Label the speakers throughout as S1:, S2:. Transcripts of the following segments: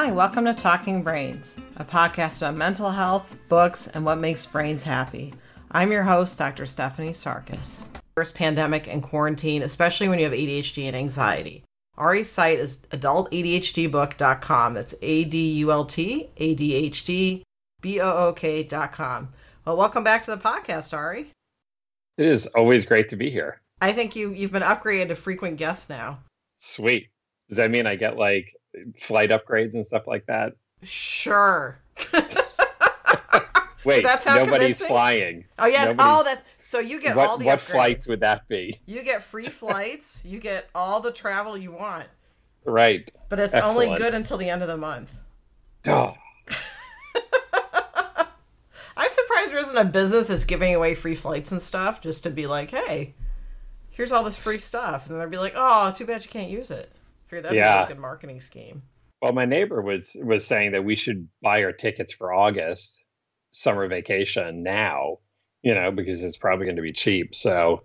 S1: Hi, welcome to Talking Brains, a podcast about mental health, books, and what makes brains happy. I'm your host, Dr. Stephanie Sarkis. First pandemic and quarantine, especially when you have ADHD and anxiety. Ari's site is adultadhdbook.com. That's A D U L T A D H D B O O K.com. Well, welcome back to the podcast, Ari.
S2: It is always great to be here.
S1: I think you you've been upgraded to frequent guest now.
S2: Sweet. Does that mean I get like flight upgrades and stuff like that?
S1: Sure.
S2: Wait,
S1: That's how
S2: nobody's
S1: convincing?
S2: flying.
S1: Oh yeah.
S2: Oh, nobody's-
S1: Oh, that's so you get
S2: what
S1: all the
S2: what
S1: upgrades.
S2: flights would that be?
S1: You get free flights. you get all the travel you want,
S2: Right.
S1: but it's only good until the end of the month.
S2: Oh,
S1: I'm surprised there isn't a business that's giving away free flights and stuff just to be like, hey, here's all this free stuff, and they'd be like, oh, too bad you can't use it. Figure that'd be a good marketing scheme.
S2: well, my neighbor was was saying that we should buy our tickets for August summer vacation now, you know, because it's probably going to be cheap. So,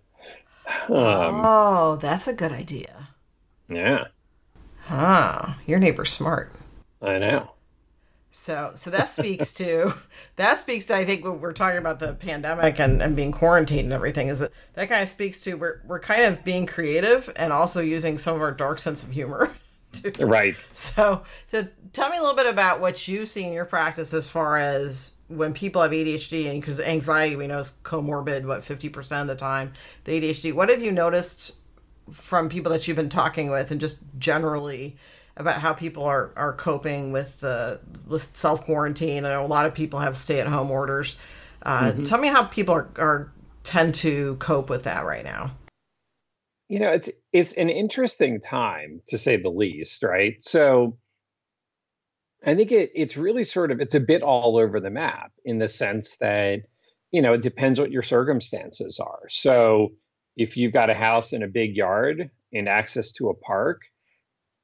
S2: um,
S1: oh, that's a good idea.
S2: yeah,
S1: Huh. Your neighbor's smart.
S2: I know.
S1: So, so that speaks to that speaks to I think when we're talking about the pandemic and, and being quarantined and everything is that that kind of speaks to we're we're kind of being creative and also using some of our dark sense of humor. To,
S2: Right.
S1: so, so tell me a little bit about what you see in your practice as far as when people have ADHD and because anxiety we know is comorbid what fifty percent of the time the ADHD. What have you noticed from people that you've been talking with and just generally about how people are, are coping with the with self quarantine. I know a lot of people have stay at home orders. Uh, Tell me how people are, are tend to cope with that right now.
S2: you know it's it's an interesting time to say the least right so i think it it's really sort of it's a bit all over the map in the sense that you know it depends what your circumstances are so if you've got a house and a big yard and access to a park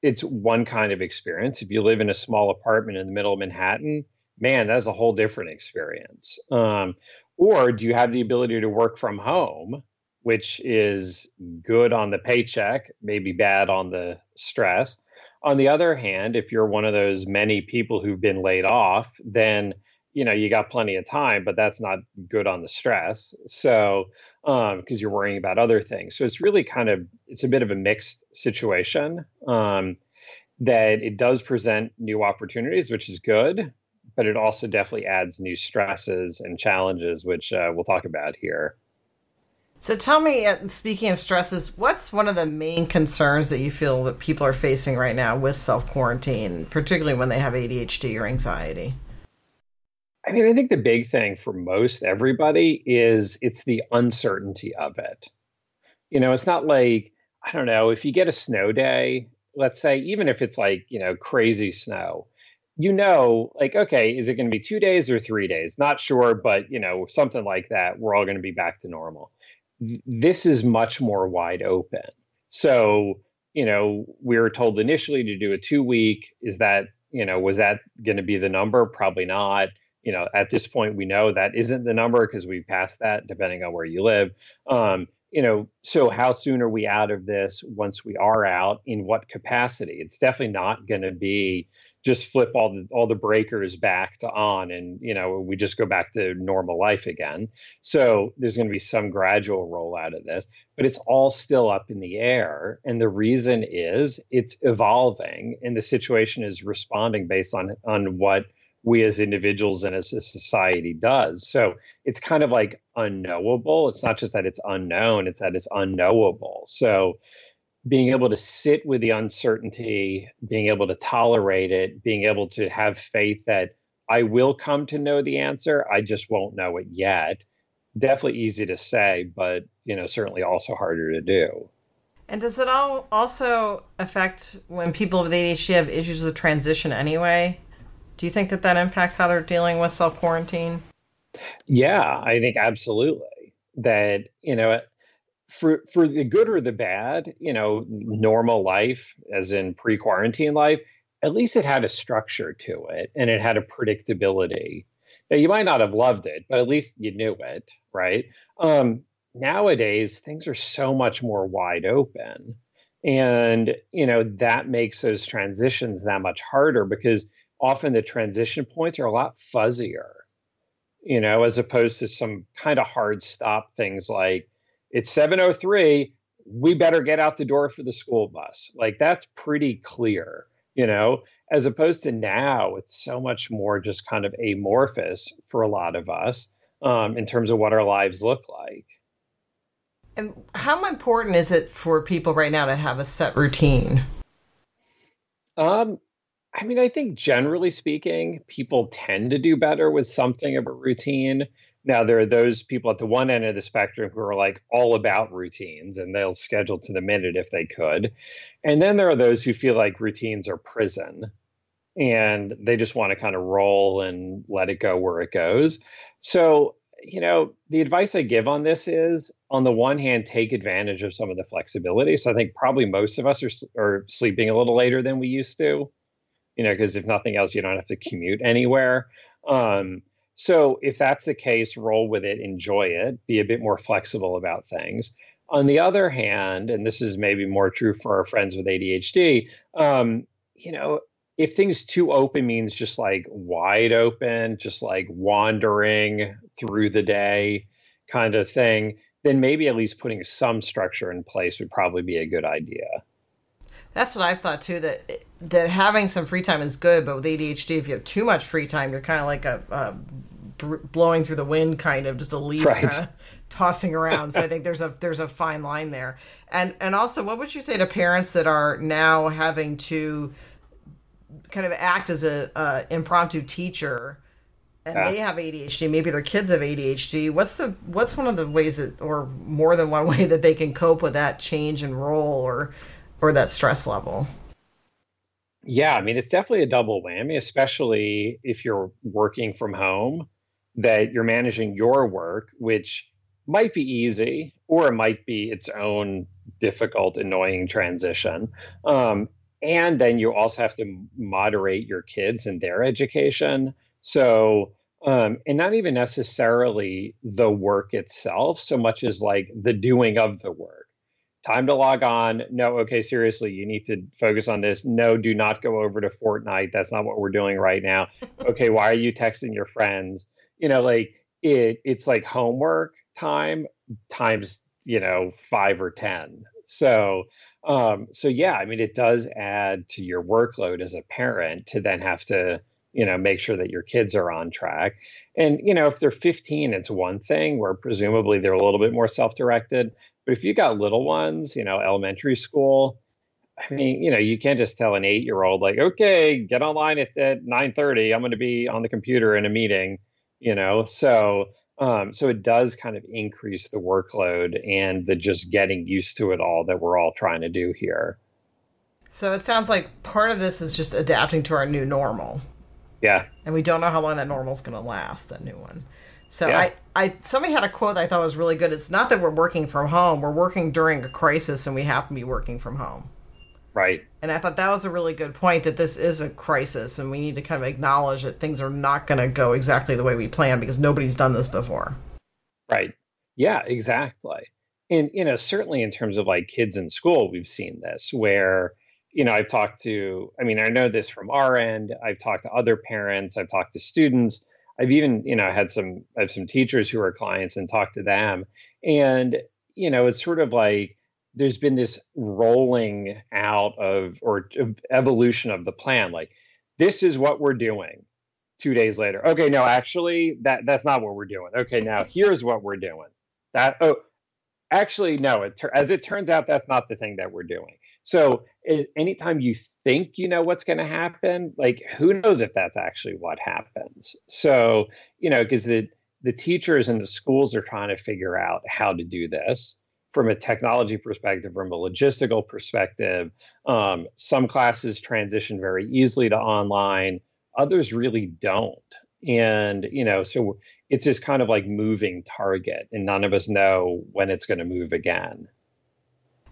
S2: it's one kind of experience if you live in a small apartment in the middle of manhattan man that's a whole different experience um, or do you have the ability to work from home which is good on the paycheck, maybe bad on the stress. On the other hand, if you're one of those many people who've been laid off, then you know you got plenty of time, but that's not good on the stress. So um, because you're worrying about other things, so it's really kind of it's a bit of a mixed situation. Um, that it does present new opportunities, which is good, but it also definitely adds new stresses and challenges, which uh, we'll talk about here.
S1: So tell me, uh, speaking of stresses, what's one of the main concerns that you feel that people are facing right now with self quarantine, particularly when they have ADHD or anxiety?
S2: I mean, I think the big thing for most everybody is it's the uncertainty of it. You know, it's not like, I don't know, if you get a snow day, let's say, even if it's like, you know, crazy snow, you know, like, okay, is it going to be two days or three days? Not sure, but, you know, something like that, we're all going to be back to normal. Th- This is much more wide open. So, you know, we were told initially to do a two week. Is that, you know, was that going to be the number? Probably not you know at this point we know that isn't the number because we've passed that depending on where you live. Um, you know so how soon are we out of this once we are out? In what capacity? It's definitely not going to be just flip all the all the breakers back to on and you know we just go back to normal life again. So there's going to be some gradual rollout of this but it's all still up in the air. And the reason is it's evolving and the situation is responding based on on what we as individuals and as a society does. So it's kind of like unknowable. It's not just that it's unknown, it's that it's unknowable. So being able to sit with the uncertainty, being able to tolerate it, being able to have faith that I will come to know the answer, I just won't know it yet. Definitely easy to say, but you know, certainly also harder to do.
S1: And does it all also affect when people with ADHD have issues with transition anyway? Do you think that that impacts how they're dealing with self quarantine?
S2: Yeah, I think absolutely that you know for for the good or the bad, you know, normal life as in pre-quarantine life, at least it had a structure to it and it had a predictability. Now you might not have loved it, but at least you knew it, right? Um nowadays things are so much more wide open And, you know, that makes those transitions that much harder because often the transition points are a lot fuzzier, you know, as opposed to some kind of hard stop things like it's 703, we better get out the door for the school bus. Like that's pretty clear, you know, as opposed to now, it's so much more just kind of amorphous for a lot of us um, in terms of what our lives look like.
S1: And how important is it for people right now to have a set routine?
S2: Um, I mean, I think generally speaking, people tend to do better with something of a routine. Now, there are those people at the one end of the spectrum who are like all about routines and they'll schedule to the minute if they could. And then there are those who feel like routines are prison and they just want to kind of roll and let it go where it goes. So you know, the advice I give on this is on the one hand, take advantage of some of the flexibility. So I think probably most of us are, are sleeping a little later than we used to, you know, because if nothing else, you don't have to commute anywhere. Um, so if that's the case, roll with it, enjoy it, be a bit more flexible about things. On the other hand, and this is maybe more true for our friends with ADHD, um, you know, if things too open means just like wide open, just like wandering through the day kind of thing, then maybe at least putting some structure in place would probably be a good idea.
S1: That's what I've thought too. That that having some free time is good, but with ADHD, if you have too much free time, you're kind of like a, a blowing through the wind, kind of just a leaf right. kind of tossing around. so I think there's a there's a fine line there. And and also, what would you say to parents that are now having to kind of act as a uh, impromptu teacher and yeah. they have ADHD, maybe their kids have ADHD. What's the what's one of the ways that, or more than one way that they can cope with that change in role or or that stress level?
S2: Yeah, I mean it's definitely a double whammy, especially if you're working from home, that you're managing your work, which might be easy or it might be its own difficult, annoying transition. Um, and then you also have to moderate your kids and their education so um, and not even necessarily the work itself so much as like the doing of the work time to log on. No okay seriously you need to focus on this. No do not go over to fortnite. That's not what we're doing right now. Okay why are you texting your friends? You know like it it's like homework time times you know five or ten. So um, so yeah, I mean, it does add to your workload as a parent to then have to, you know, make sure that your kids are on track. And you know, if they're 15, it's one thing. Where presumably they're a little bit more self-directed. But if you got little ones, you know, elementary school, I mean, you know, you can't just tell an eight-year-old like, okay, get online at, at 9:30. I'm going to be on the computer in a meeting. You know, so um, so it does kind of increase the workload and the just getting used to it all that we're all trying to do here.
S1: So it sounds like part of this is just adapting to our new normal.
S2: Yeah.
S1: And we don't know how long that normal is going to last, that new one. So yeah. I, I, somebody had a quote I thought was really good. It's not that we're working from home; we're working during a crisis, and we have to be working from home.
S2: Right.
S1: And I thought that was a really good point that this is a crisis and we need to kind of acknowledge that things are not going to go exactly the way we plan because nobody's done this before.
S2: Right. Yeah, exactly. And, you know, certainly in terms of like kids in school, we've seen this where, you know, I've talked to, I mean, I know this from our end. I've talked to other parents, I've talked to students. I've even, you know, had some, I have some teachers who are clients and talked to them. And, you know, it's sort of like, there's been this rolling out of or evolution of the plan. Like this is what we're doing two days later. Okay no actually that that's not what we're doing. Okay now here's what we're doing. That oh actually no it as it turns out that's not the thing that we're doing so anytime you think you know what's going to happen like who knows if that's actually what happens so you know because the the teachers and the schools are trying to figure out how to do this from a technology perspective, from a logistical perspective. Um, some classes transition very easily to online, others really don't. And, you know, so it's this kind of like moving target, and none of us know when it's going to move again.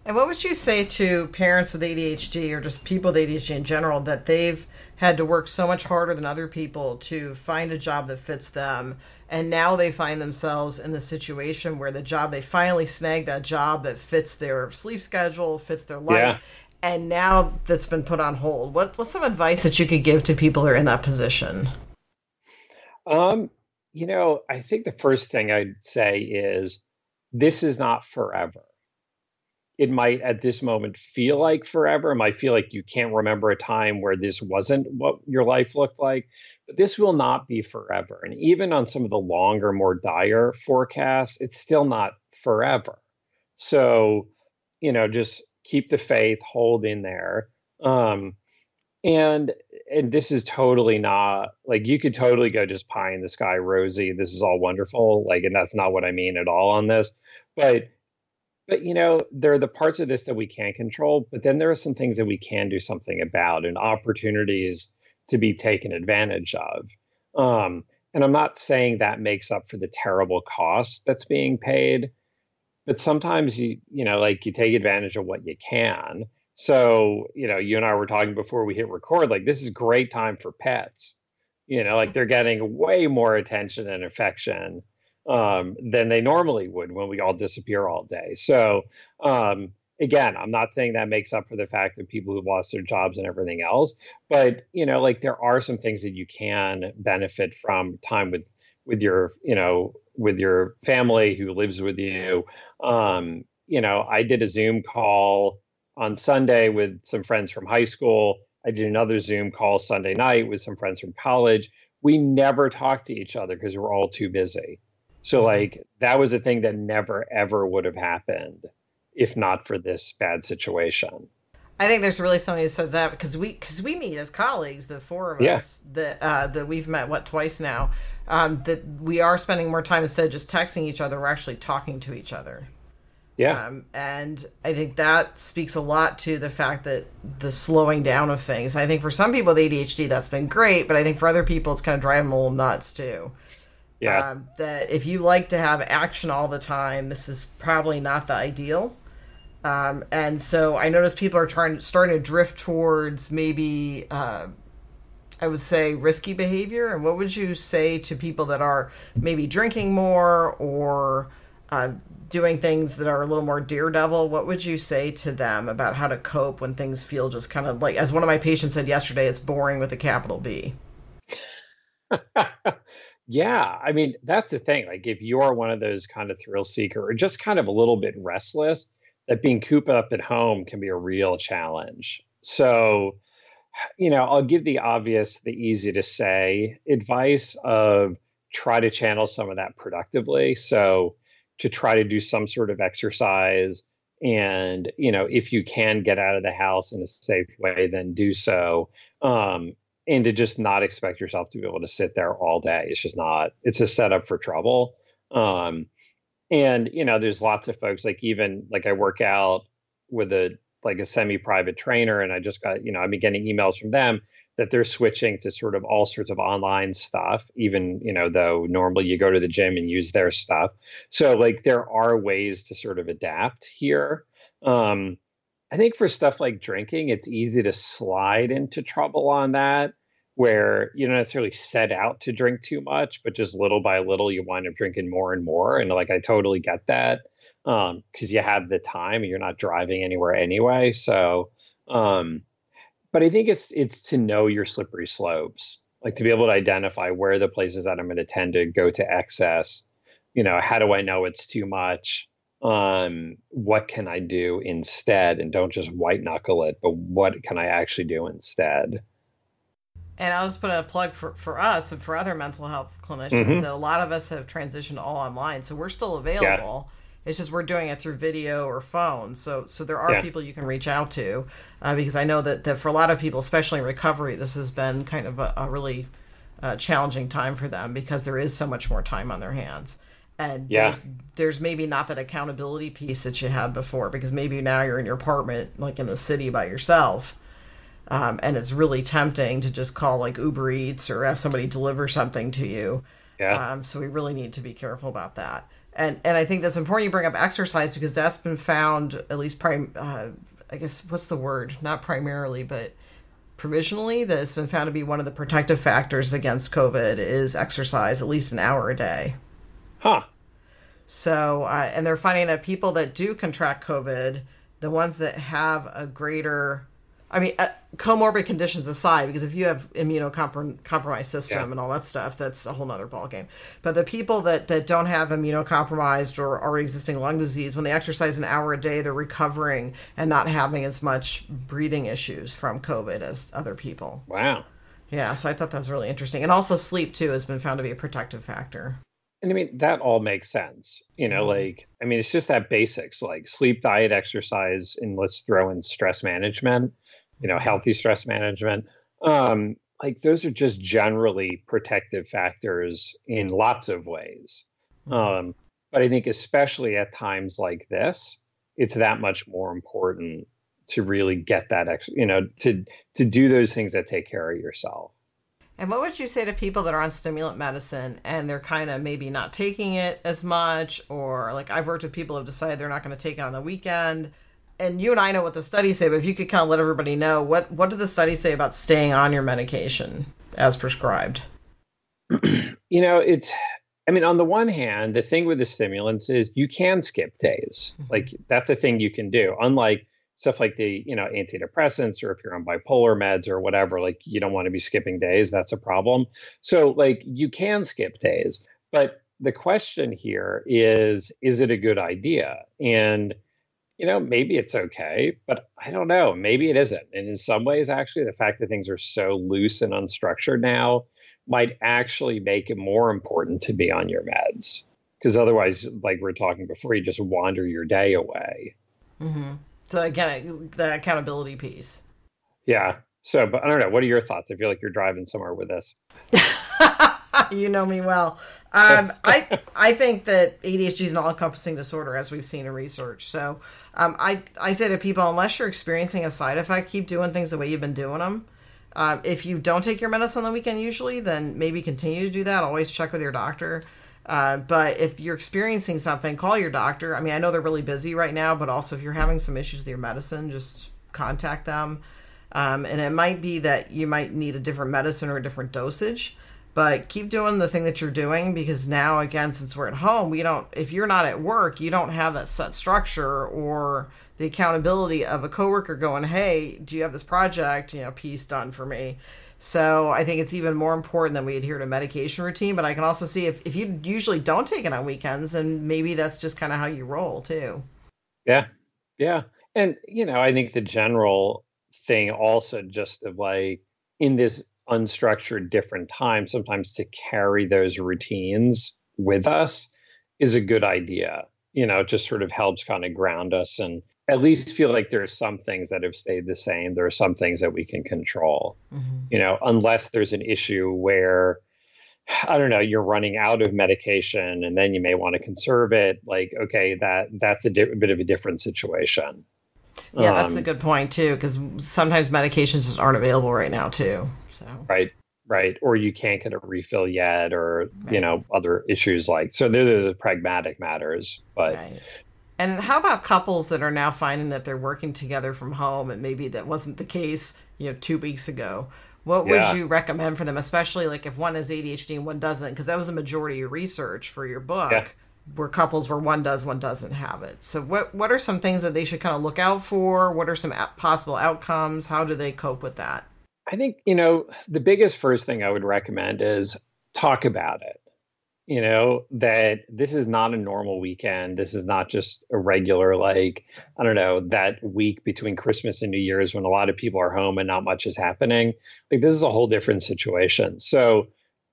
S1: And what would you say to parents with ADHD or just people with ADHD in general that they've had to work so much harder than other people to find a job that fits them and now they find themselves in the situation where the job they finally snag that job that fits their sleep schedule, fits their life. Yeah. And now that's been put on hold. What what's some advice that you could give to people who are in that position?
S2: Um, you know, I think the first thing I'd say is this is not forever. It might at this moment feel like forever. It might feel like you can't remember a time where this wasn't what your life looked like, but this will not be forever. And even on some of the longer, more dire forecasts, it's still not forever. So, you know, just keep the faith, hold in there. Um, and and this is totally not like you could totally go just pie in the sky rosy this is all wonderful like and that's not what i mean at all on this but but you know there are the parts of this that we can't control but then there are some things that we can do something about and opportunities to be taken advantage of um, and i'm not saying that makes up for the terrible cost that's being paid but sometimes you you know like you take advantage of what you can so, you know, you and I were talking before we hit record, like this is great time for pets. You know, like they're getting way more attention and affection um, than they normally would when we all disappear all day. So, um, again, I'm not saying that makes up for the fact that people who've lost their jobs and everything else, but you know, like there are some things that you can benefit from time with with your, you know, with your family who lives with you. Um, you know, I did a Zoom call on Sunday with some friends from high school. I did another Zoom call Sunday night with some friends from college. We never talked to each other because we're all too busy. So, like, that was a thing that never, ever would have happened if not for this bad situation.
S1: I think there's really somebody who said that because we because we meet as colleagues, the four of yeah. us that uh, that we've met what twice now. Um, that we are spending more time instead of just texting each other. We're actually talking to each other.
S2: Yeah.
S1: Um, and I think that speaks a lot to the fact that the slowing down of things. I think for some people with ADHD, that's been great, but I think for other people, it's kind of driving them a little nuts too.
S2: Yeah.
S1: Um, that if you like to have action all the time, this is probably not the ideal. Um, and so I notice people are trying, starting to drift towards maybe, uh, I would say, risky behavior. And what would you say to people that are maybe drinking more or uh, doing things that are a little more daredevil, what would you say to them about how to cope when things feel just kind of like, as one of my patients said yesterday, it's boring with a capital B?
S2: yeah. I mean, that's the thing. Like, if you're one of those kind of thrill seeker or just kind of a little bit restless, that being cooped up at home can be a real challenge. So, you know, I'll give the obvious, the easy to say advice of try to channel some of that productively. So, to try to do some sort of exercise and you know if you can get out of the house in a safe way then do so um, and to just not expect yourself to be able to sit there all day. It's just not it's a setup for trouble. Um, and you know there's lots of folks like even like i work out with a like a semi-private trainer and i just got you know i've been getting emails from them that they're switching to sort of all sorts of online stuff even you know though normally you go to the gym and use their stuff. So like there are ways to sort of adapt here. Um i think for stuff like drinking it's easy to slide into trouble on that where you don't necessarily set out to drink too much but just little by little you wind up drinking more and more and like i totally get that um because you have the time and you're not driving anywhere anyway so um but I think it's it's to know your slippery slopes, like to be able to identify where the places that I'm going to tend to go to excess. You know, how do I know it's too much? Um, what can I do instead? And don't just white knuckle it, but what can I actually do instead?
S1: And I'll just put a plug for, for us and for other mental health clinicians mm-hmm. that a lot of us have transitioned all online. So we're still available. Yeah it's just we're doing it through video or phone. So so there are yeah. people you can reach out to uh, because I know that, that for a lot of people, especially in recovery, this has been kind of a, a really uh, challenging time for them because there is so much more time on their hands. And yeah. there's, there's maybe not that accountability piece that you had before because maybe now you're in your apartment, like in the city by yourself. Um, and it's really tempting to just call like Uber Eats or have somebody deliver something to you. Yeah. Um, so we really need to be careful about that and and I think that's important you bring up exercise because that's been found at least prime uh, I guess what's the word not primarily but provisionally that it's been found to be one of the protective factors against COVID is exercise at least an hour a day.
S2: Huh.
S1: So, uh, and they're finding that people that do contract COVID, the ones that have a greater I mean, uh, comorbid conditions aside, because if you have immunocompromised system yeah. and all that stuff, that's a whole nother ballgame. But the people that, that don't have immunocompromised or already existing lung disease, when they exercise an hour a day, they're recovering and not having as much breathing issues from COVID as other people.
S2: Wow.
S1: Yeah, so I thought that was really interesting. And also, sleep, too, has been found to be a protective factor.
S2: And I mean, that all makes sense. You know, mm-hmm. like, I mean, it's just that basics like sleep, diet, exercise, and let's throw in stress management you know, healthy stress management. Um, like those are just generally protective factors in lots of ways. Um, but I think especially at times like this, it's that much more important to really get that ex- you know to to do those things that take care of yourself.
S1: And what would you say to people that are on stimulant medicine and they're kind of maybe not taking it as much, or like I've worked with people who have decided they're not going to take it on the weekend? And you and I know what the studies say, but if you could kind of let everybody know what what do the studies say about staying on your medication as prescribed?
S2: you know, it's I mean, on the one hand, the thing with the stimulants is you can skip days. Mm-hmm. Like that's a thing you can do. Unlike stuff like the, you know, antidepressants or if you're on bipolar meds or whatever, like you don't want to be skipping days, that's a problem. So like you can skip days. But the question here is is it a good idea? And you know, maybe it's okay, but I don't know. Maybe it isn't. And in some ways, actually, the fact that things are so loose and unstructured now might actually make it more important to be on your meds. Because otherwise, like we are talking before, you just wander your day away.
S1: Mm-hmm. So, again, the accountability piece.
S2: Yeah. So, but I don't know. What are your thoughts? I feel like you're driving somewhere with this.
S1: you know me well. Um, I I think that ADHD is an all-encompassing disorder, as we've seen in research. So um, I I say to people, unless you're experiencing a side effect, keep doing things the way you've been doing them. Um, if you don't take your medicine on the weekend usually, then maybe continue to do that. Always check with your doctor. Uh, but if you're experiencing something, call your doctor. I mean, I know they're really busy right now, but also if you're having some issues with your medicine, just contact them. Um, and it might be that you might need a different medicine or a different dosage but keep doing the thing that you're doing because now again since we're at home we don't if you're not at work you don't have that set structure or the accountability of a coworker going hey do you have this project? You know piece done for me. So i think it's even more important that we adhere to medication routine but i can also see if, if you usually don't take it on weekends and maybe that's just kind of how you roll too.
S2: Yeah. Yeah. And you know i think the general thing also just of like in this unstructured different time, sometimes to carry those routines with us is a good idea. You know, it just sort of helps kind of ground us and at least feel like there are some things that have stayed the same. There are some things that we can control. Mm-hmm. You know, unless there's an issue where I don't know, you're running out of medication and then you may want to conserve it. Like, okay, that that's a, di- bit of a different situation.
S1: Yeah, that's a um, good point too, because sometimes medications just aren't available right now too. So
S2: right, right, or you can't get a refill yet, or right. you know other issues like so. There's the pragmatic matters, but. Right.
S1: And how about couples that are now finding that they're working together from home, and maybe that wasn't the case, you know, two weeks ago? What would you recommend for them, especially like if one has ADHD and one doesn't? Because that was a majority of your research for your book. Yeah were couples where one does, one doesn't have it. So, what what are some things that they should kind of look out for? What are some possible outcomes? How do they cope with that?
S2: I think you know the biggest first thing I would recommend is talk about it. You know that this is not a normal weekend. This is not just a regular like I don't know that week between Christmas and New Year's when a lot of people are home and not much is happening. Like this is a whole different situation. So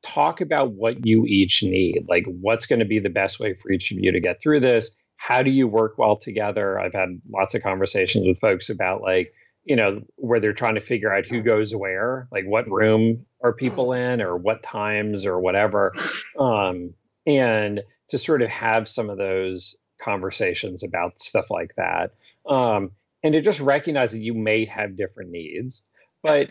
S2: talk about what you each need. Like, what's going to be the best way for each of you to get through this? How do you work well together? I've had lots of conversations with folks about, like, you know, where they're trying to figure out who goes where, like what room are people in or what times or whatever. Um, and to sort of have some of those conversations about stuff like that. Um, and to just recognize that you may have different needs. But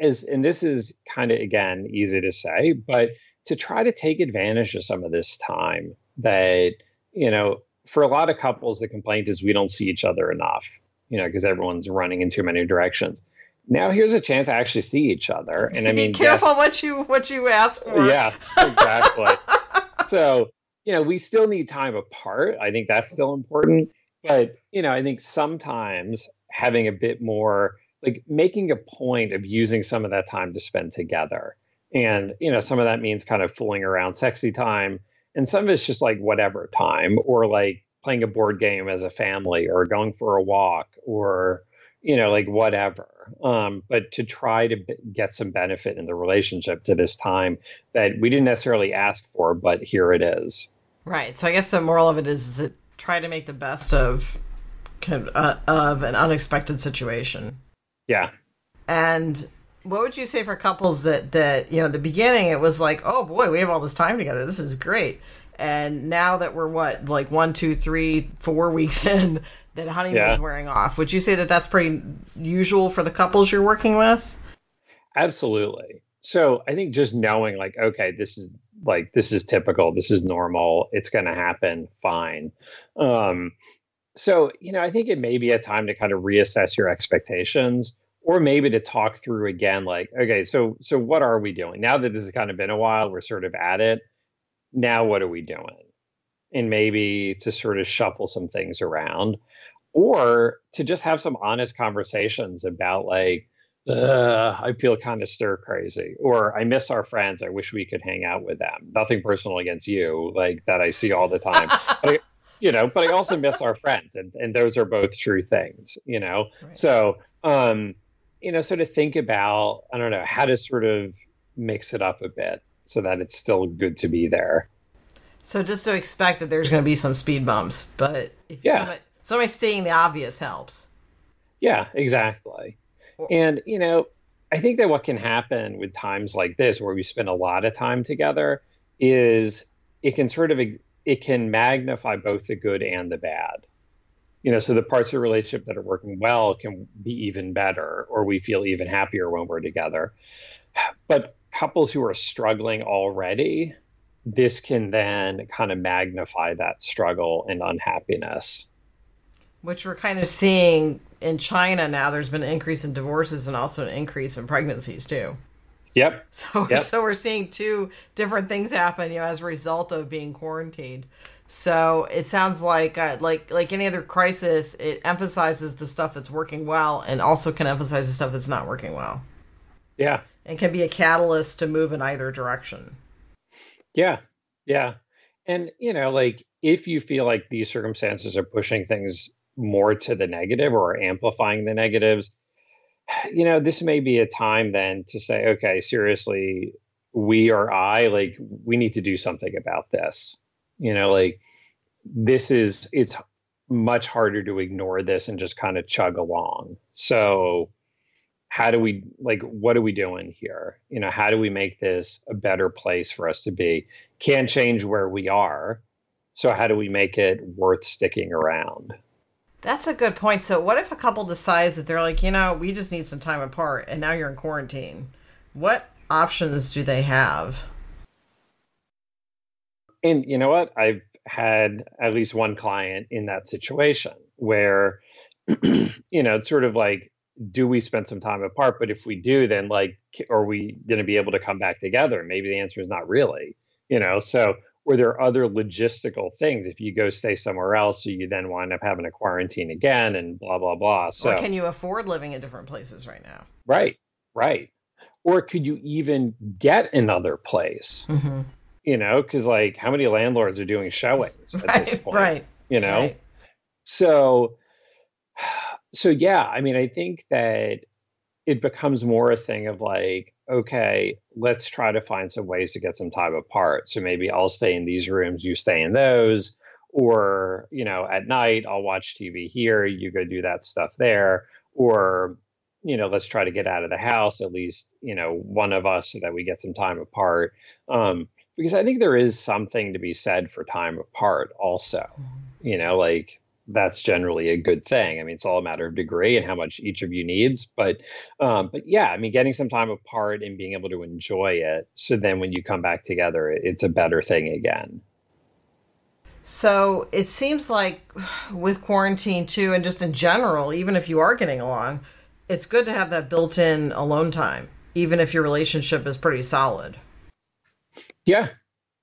S2: as and this is kind of again easy to say but to try to take advantage of some of this time that you know for a lot of couples the complaint is we don't see each other enough you know because everyone's running in too many directions now here's a chance to actually see each other. And I mean,
S1: be careful
S2: yes,
S1: what you what you ask for.
S2: Yeah, exactly. so you know, we still need time apart. I think that's still important. But you know, I think sometimes having a bit more like making a point of using some of that time to spend together. And, you know, some of that means kind of fooling around sexy time. And some of it's just like whatever time or like playing a board game as a family or going for a walk or, you know, like whatever. Um, but to try to b- get some benefit in the relationship to this time that we didn't necessarily ask for, but here it is.
S1: Right. So I guess the moral of it is, is try to make the best of uh, of an unexpected situation.
S2: Yeah.
S1: And what would you say for couples that that you know, the beginning it was like, oh boy, we have all this time together. This is great. And now that we're what, like one, two, three, four weeks in, that honeymoon's yeah. wearing off. Would you say that that's pretty usual for the couples you're working with?
S2: Absolutely. So I think just knowing, like, okay, this is like this is typical. This is normal. It's going to happen. Fine. Um, so, you know, I think it may be a time to kind of reassess your expectations or maybe to talk through again like okay so so what are we doing now that this has kind of been a while we're sort of at it now what are we doing and maybe to sort of shuffle some things around or to just have some honest conversations about like I feel kind of stir crazy, or I miss our friends. I wish we could hang out with them. Nothing personal against you, like that I see all the time. but you know, but I also miss our friends, and and those are both true things, you know. Right. So, um, you know, sort of think about I don't know how to sort of mix it up a bit so that it's still good to be there.
S1: So just to expect that there's going to be some speed bumps, but if yeah, somebody, somebody stating the obvious helps.
S2: Yeah, exactly. And you know, I think that what can happen with times like this, where we spend a lot of time together, is it can sort of it can magnify both the good and the bad. You know, so the parts of the relationship that are working well can be even better, or we feel even happier when we're together. But couples who are struggling already, this can then kind of magnify that struggle and unhappiness.
S1: Which we're kind of seeing in China now. There's been an increase in divorces and also an increase in pregnancies too.
S2: Yep.
S1: So
S2: yep.
S1: so we're seeing two different things happen, you know, as a result of being quarantined. So it sounds like uh, like like any other crisis, it emphasizes the stuff that's working well and also can emphasize the stuff that's not working well.
S2: Yeah.
S1: And can be a catalyst to move in either direction.
S2: Yeah. Yeah. And you know, like if you feel like these circumstances are pushing things more to the negative or amplifying the negatives, you know, this may be a time then to say, okay, seriously, we or I, like, we need to do something about this. You know, like, this is, it's much harder to ignore this and just kind of chug along. So, how do we, like, what are we doing here? You know, how do we make this a better place for us to be? Can't change where we are. So, how do we make it worth sticking around?
S1: That's a good point. So, what if a couple decides that they're like, you know, we just need some time apart, and now you're in quarantine? What options do they have?
S2: And you know what? I've had at least one client in that situation where, you know, it's sort of like, do we spend some time apart? But if we do, then like, are we going to be able to come back together? Maybe the answer is not really, you know. So or there are other logistical things. If you go stay somewhere else, so you then wind up having to quarantine again and blah blah blah. So
S1: or can you afford living in different places right now?
S2: Right, right. Or could you even get another place? Mm-hmm. You know, because like how many landlords are doing showings at
S1: right,
S2: this point?
S1: Right.
S2: You know,
S1: right.
S2: so so yeah. I mean, I think that it becomes more a thing of like okay, let's try to find some ways to get some time apart. So maybe I'll stay in these rooms, you stay in those. Or, you know, at night, I'll watch TV here, you go do that stuff there. Or, you know, let's try to get out of the house, at least, you know, one of us so that we get some time apart. Um, because I think there is something to be said for time apart also. Mm-hmm. You know, like that's generally a good thing. I mean, it's all a matter of degree and how much each of you needs. But, um, but yeah, I mean, getting some time apart and being able to enjoy it. So then when you come back together, it's a better thing again.
S1: So it seems like with quarantine too, and just in general, even if you are getting along, it's good to have that built in alone time, even if your relationship is pretty solid.
S2: Yeah.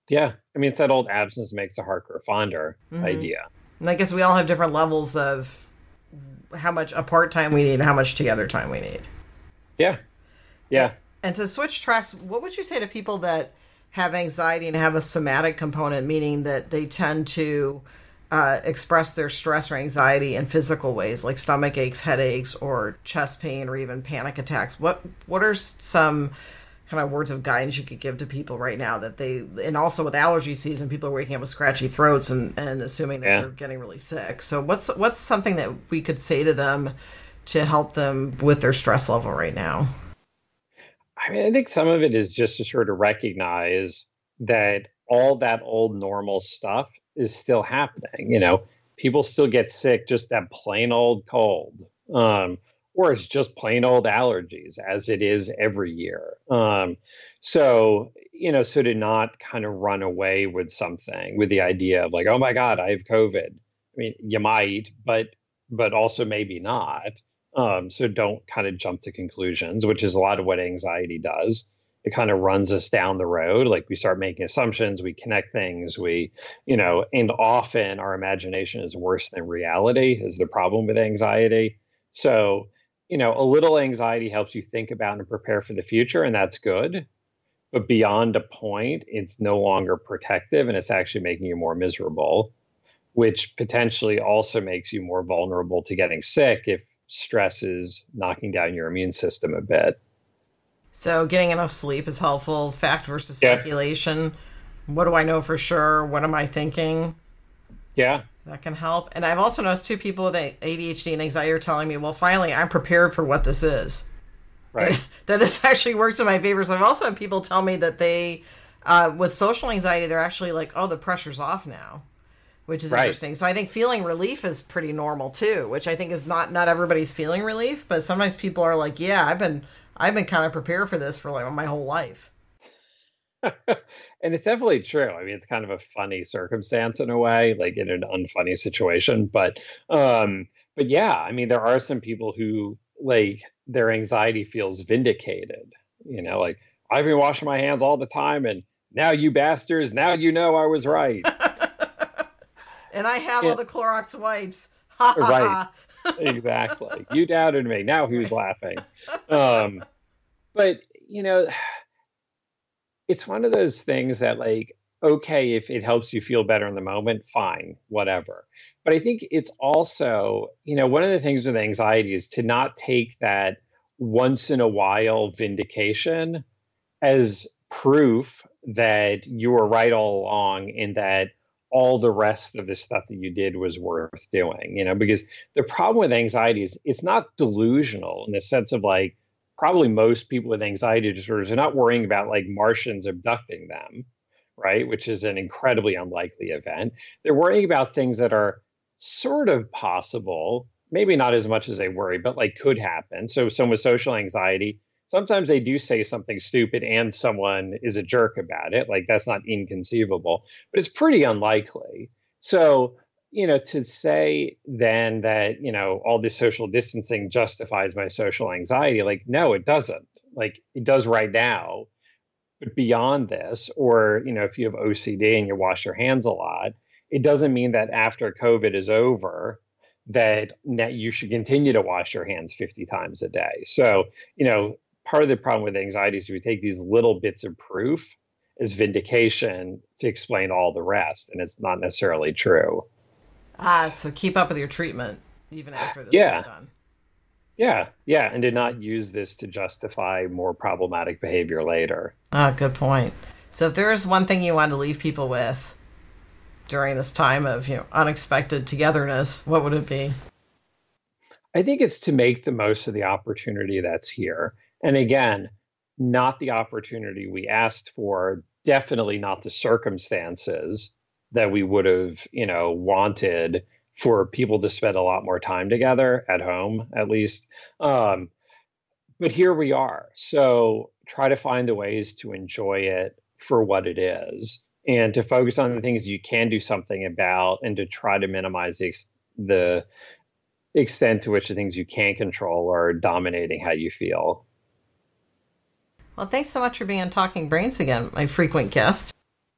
S2: Yeah. I mean, it's that old absence makes a heart grow fonder mm-hmm. idea.
S1: And I guess we all have different levels of how much apart time we need and how much together time we need.
S2: Yeah. Yeah.
S1: And to switch tracks, what would you say to people that have anxiety and have a somatic component, meaning that they tend to uh, express their stress or anxiety in physical ways, like stomach aches, headaches, or chest pain, or even panic attacks. What what are some kind of words of guidance you could give to people right now that they, and also with allergy season, people are waking up with scratchy throats and, and assuming that yeah. they're getting really sick. So what's what's something that we could say to them to help them with their stress level right now?
S2: I mean, I think some of it is just to sort of recognize that all that old normal stuff is still happening. You know, people still get sick just that plain old cold, um, or it's just plain old allergies, as it is every year. Um, so, you know, so to not kind of run away with something with the idea of like, oh my God, I have COVID. I mean, you might, but but also maybe not. Um, so don't kind of jump to conclusions, which is a lot of what anxiety does it kind of runs us down the road like we start making assumptions we connect things we you know and often our imagination is worse than reality is the problem with anxiety so you know a little anxiety helps you think about and prepare for the future and that's good but beyond a point it's no longer protective and it's actually making you more miserable which potentially also makes you more vulnerable to getting sick if stress is knocking down your immune system a bit
S1: so getting enough sleep is helpful. Fact versus speculation. Yeah. What do I know for sure? What am I thinking?
S2: Yeah.
S1: That can help. And I've also noticed two people with ADHD and anxiety are telling me, well, finally, I'm prepared for what this is.
S2: Right.
S1: That, that this actually works in my favor. So I've also had people tell me that they, uh, with social anxiety, they're actually like, oh, the pressure's off now which is right. interesting. So I think feeling relief is pretty normal too, which I think is not not everybody's feeling relief, but sometimes people are like, yeah, I've been I've been kind of prepared for this for like my whole life.
S2: and it's definitely true. I mean, it's kind of a funny circumstance in a way, like in an unfunny situation. But um, but yeah, I mean, there are some people who like their anxiety feels vindicated. You know, like I've been washing my hands all the time, and now you bastards, now you know I was right.
S1: and I have yeah. all the Clorox wipes.
S2: right exactly. You doubted me. Now who's laughing? Um, but you know, it's one of those things that like, okay, if it helps you feel better in the moment, fine, whatever. But I think it's also, you know, one of the things with anxiety is to not take that once in a while vindication as proof that you were right all along and that all the rest of the stuff that you did was worth doing, you know, because the problem with anxiety is it's not delusional in the sense of like probably most people with anxiety disorders are not worrying about like Martians abducting them, right? Which is an incredibly unlikely event. They're worrying about things that are sort of possible, maybe not as much as they worry, but like could happen. So, someone with social anxiety, sometimes they do say something stupid and someone is a jerk about it. Like that's not inconceivable, but it's pretty unlikely. So, you know, to say then that, you know, all this social distancing justifies my social anxiety, like, no, it doesn't. Like it does right now. But beyond this, or, you know, if you have OCD and you wash your hands a lot, it doesn't mean that after COVID is over, that you should continue to wash your hands 50 times a day. So, you know, part of the problem with anxiety is we take these little bits of proof as vindication to explain all the rest, and it's not necessarily true.
S1: Ah, so keep up with your treatment even after this yeah. is done.
S2: Yeah, yeah, and did not use this to justify more problematic behavior later.
S1: Ah, good point. So if there is one thing you want to leave people with during this time of you know unexpected togetherness, what would it be?
S2: I think it's to make the most of the opportunity that's here and again, not the opportunity we asked for, definitely not the circumstances that we would have, you know, wanted for people to spend a lot more time together at home, at least. Um, but here we are. So try to find the ways to enjoy it for what it is and to focus on the things you can do something about and to try to minimize the, the extent to which the things you can't control are dominating how you feel.
S1: Well, thanks so much for being on Talking Brains again, my frequent guest.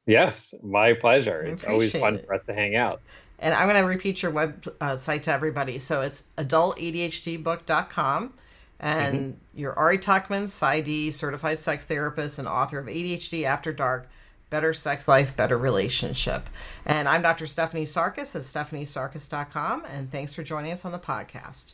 S2: Yes, my pleasure. It's always fun it. for us to hang out.
S1: And I'm going to repeat your website uh, to everybody. So it's adultadhdbook.com. And mm-hmm. you're Ari Tuckman, PsyD, certified sex therapist, and author of ADHD After Dark Better Sex Life, Better Relationship. And I'm Dr. Stephanie Sarkis at stephaniesarkis.com. And thanks for joining us on the podcast.